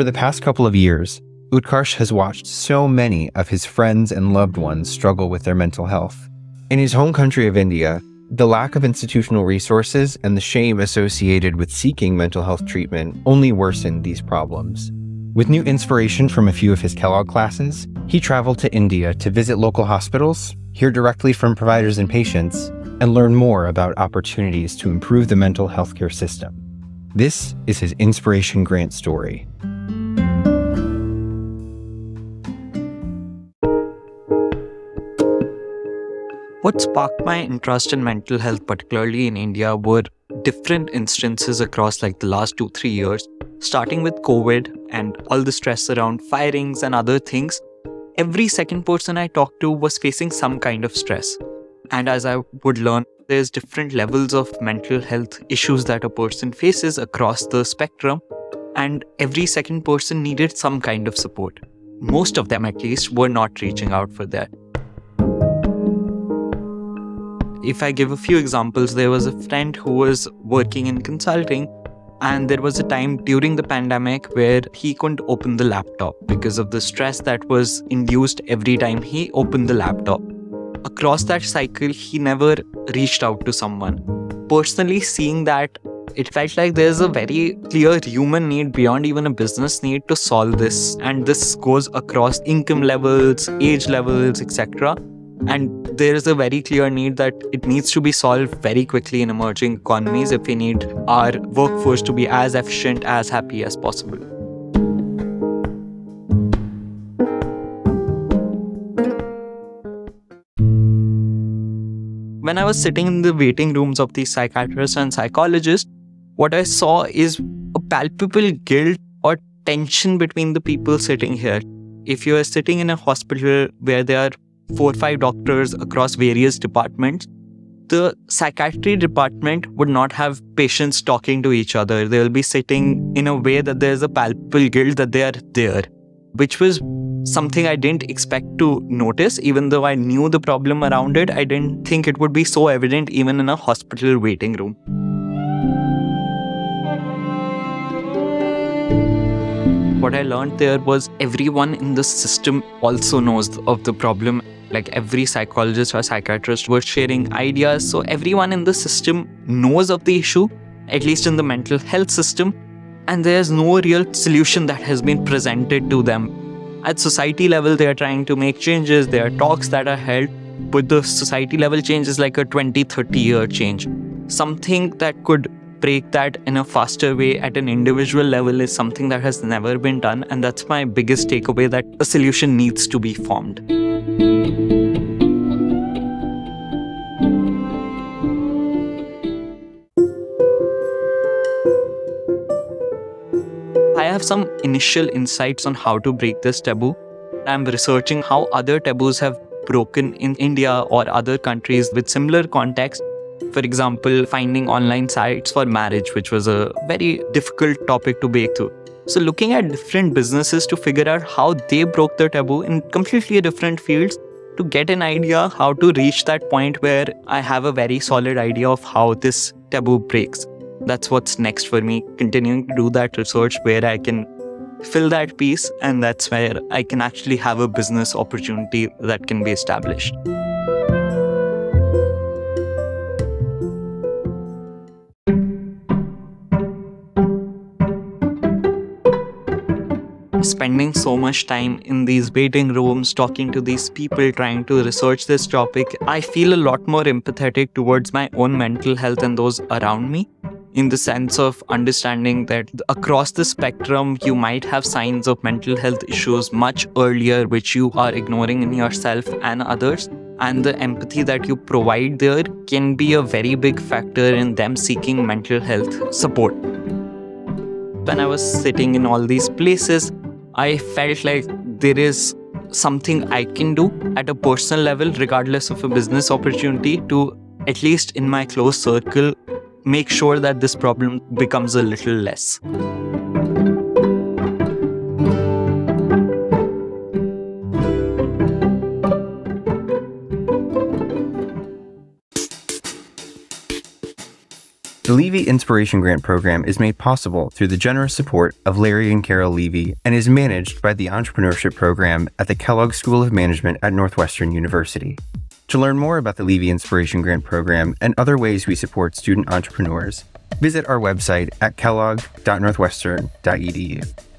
Over the past couple of years, Utkarsh has watched so many of his friends and loved ones struggle with their mental health. In his home country of India, the lack of institutional resources and the shame associated with seeking mental health treatment only worsened these problems. With new inspiration from a few of his Kellogg classes, he traveled to India to visit local hospitals, hear directly from providers and patients, and learn more about opportunities to improve the mental health care system. This is his Inspiration Grant story. What sparked my interest in mental health, particularly in India, were different instances across like the last two, three years, starting with COVID and all the stress around firings and other things. Every second person I talked to was facing some kind of stress. And as I would learn, there's different levels of mental health issues that a person faces across the spectrum, and every second person needed some kind of support. Most of them, at least, were not reaching out for that. If I give a few examples, there was a friend who was working in consulting, and there was a time during the pandemic where he couldn't open the laptop because of the stress that was induced every time he opened the laptop. Across that cycle, he never reached out to someone. Personally, seeing that, it felt like there's a very clear human need beyond even a business need to solve this. And this goes across income levels, age levels, etc and there is a very clear need that it needs to be solved very quickly in emerging economies if we need our workforce to be as efficient, as happy as possible. When I was sitting in the waiting rooms of these psychiatrists and psychologists, what I saw is a palpable guilt or tension between the people sitting here. If you are sitting in a hospital where there are four or five doctors across various departments, the psychiatry department would not have patients talking to each other. They'll be sitting in a way that there's a palpable guilt that they are there, which was something I didn't expect to notice. Even though I knew the problem around it, I didn't think it would be so evident even in a hospital waiting room. What I learned there was everyone in the system also knows of the problem like every psychologist or psychiatrist were sharing ideas. So everyone in the system knows of the issue at least in the mental health system. And there's no real solution that has been presented to them. At society level they are trying to make changes. There are talks that are held. But the society level change is like a 20 30 year change. Something that could break that in a faster way at an individual level is something that has never been done. And that's my biggest takeaway that a solution needs to be formed I have some initial insights on how to break this taboo. I'm researching how other taboos have broken in India or other countries with similar context. For example, finding online sites for marriage, which was a very difficult topic to break through. So, looking at different businesses to figure out how they broke the taboo in completely different fields to get an idea how to reach that point where I have a very solid idea of how this taboo breaks. That's what's next for me continuing to do that research where i can fill that piece and that's where i can actually have a business opportunity that can be established spending so much time in these waiting rooms, talking to these people, trying to research this topic, I feel a lot more empathetic towards my own mental health and those around me in the sense of understanding that across the spectrum, you might have signs of mental health issues much earlier, which you are ignoring in yourself and others. And the empathy that you provide there can be a very big factor in them seeking mental health support. When I was sitting in all these places, I felt like there is something I can do at a personal level, regardless of a business opportunity, to at least in my close circle make sure that this problem becomes a little less. The Levy Inspiration Grant Program is made possible through the generous support of Larry and Carol Levy and is managed by the Entrepreneurship Program at the Kellogg School of Management at Northwestern University. To learn more about the Levy Inspiration Grant Program and other ways we support student entrepreneurs, visit our website at kellogg.northwestern.edu.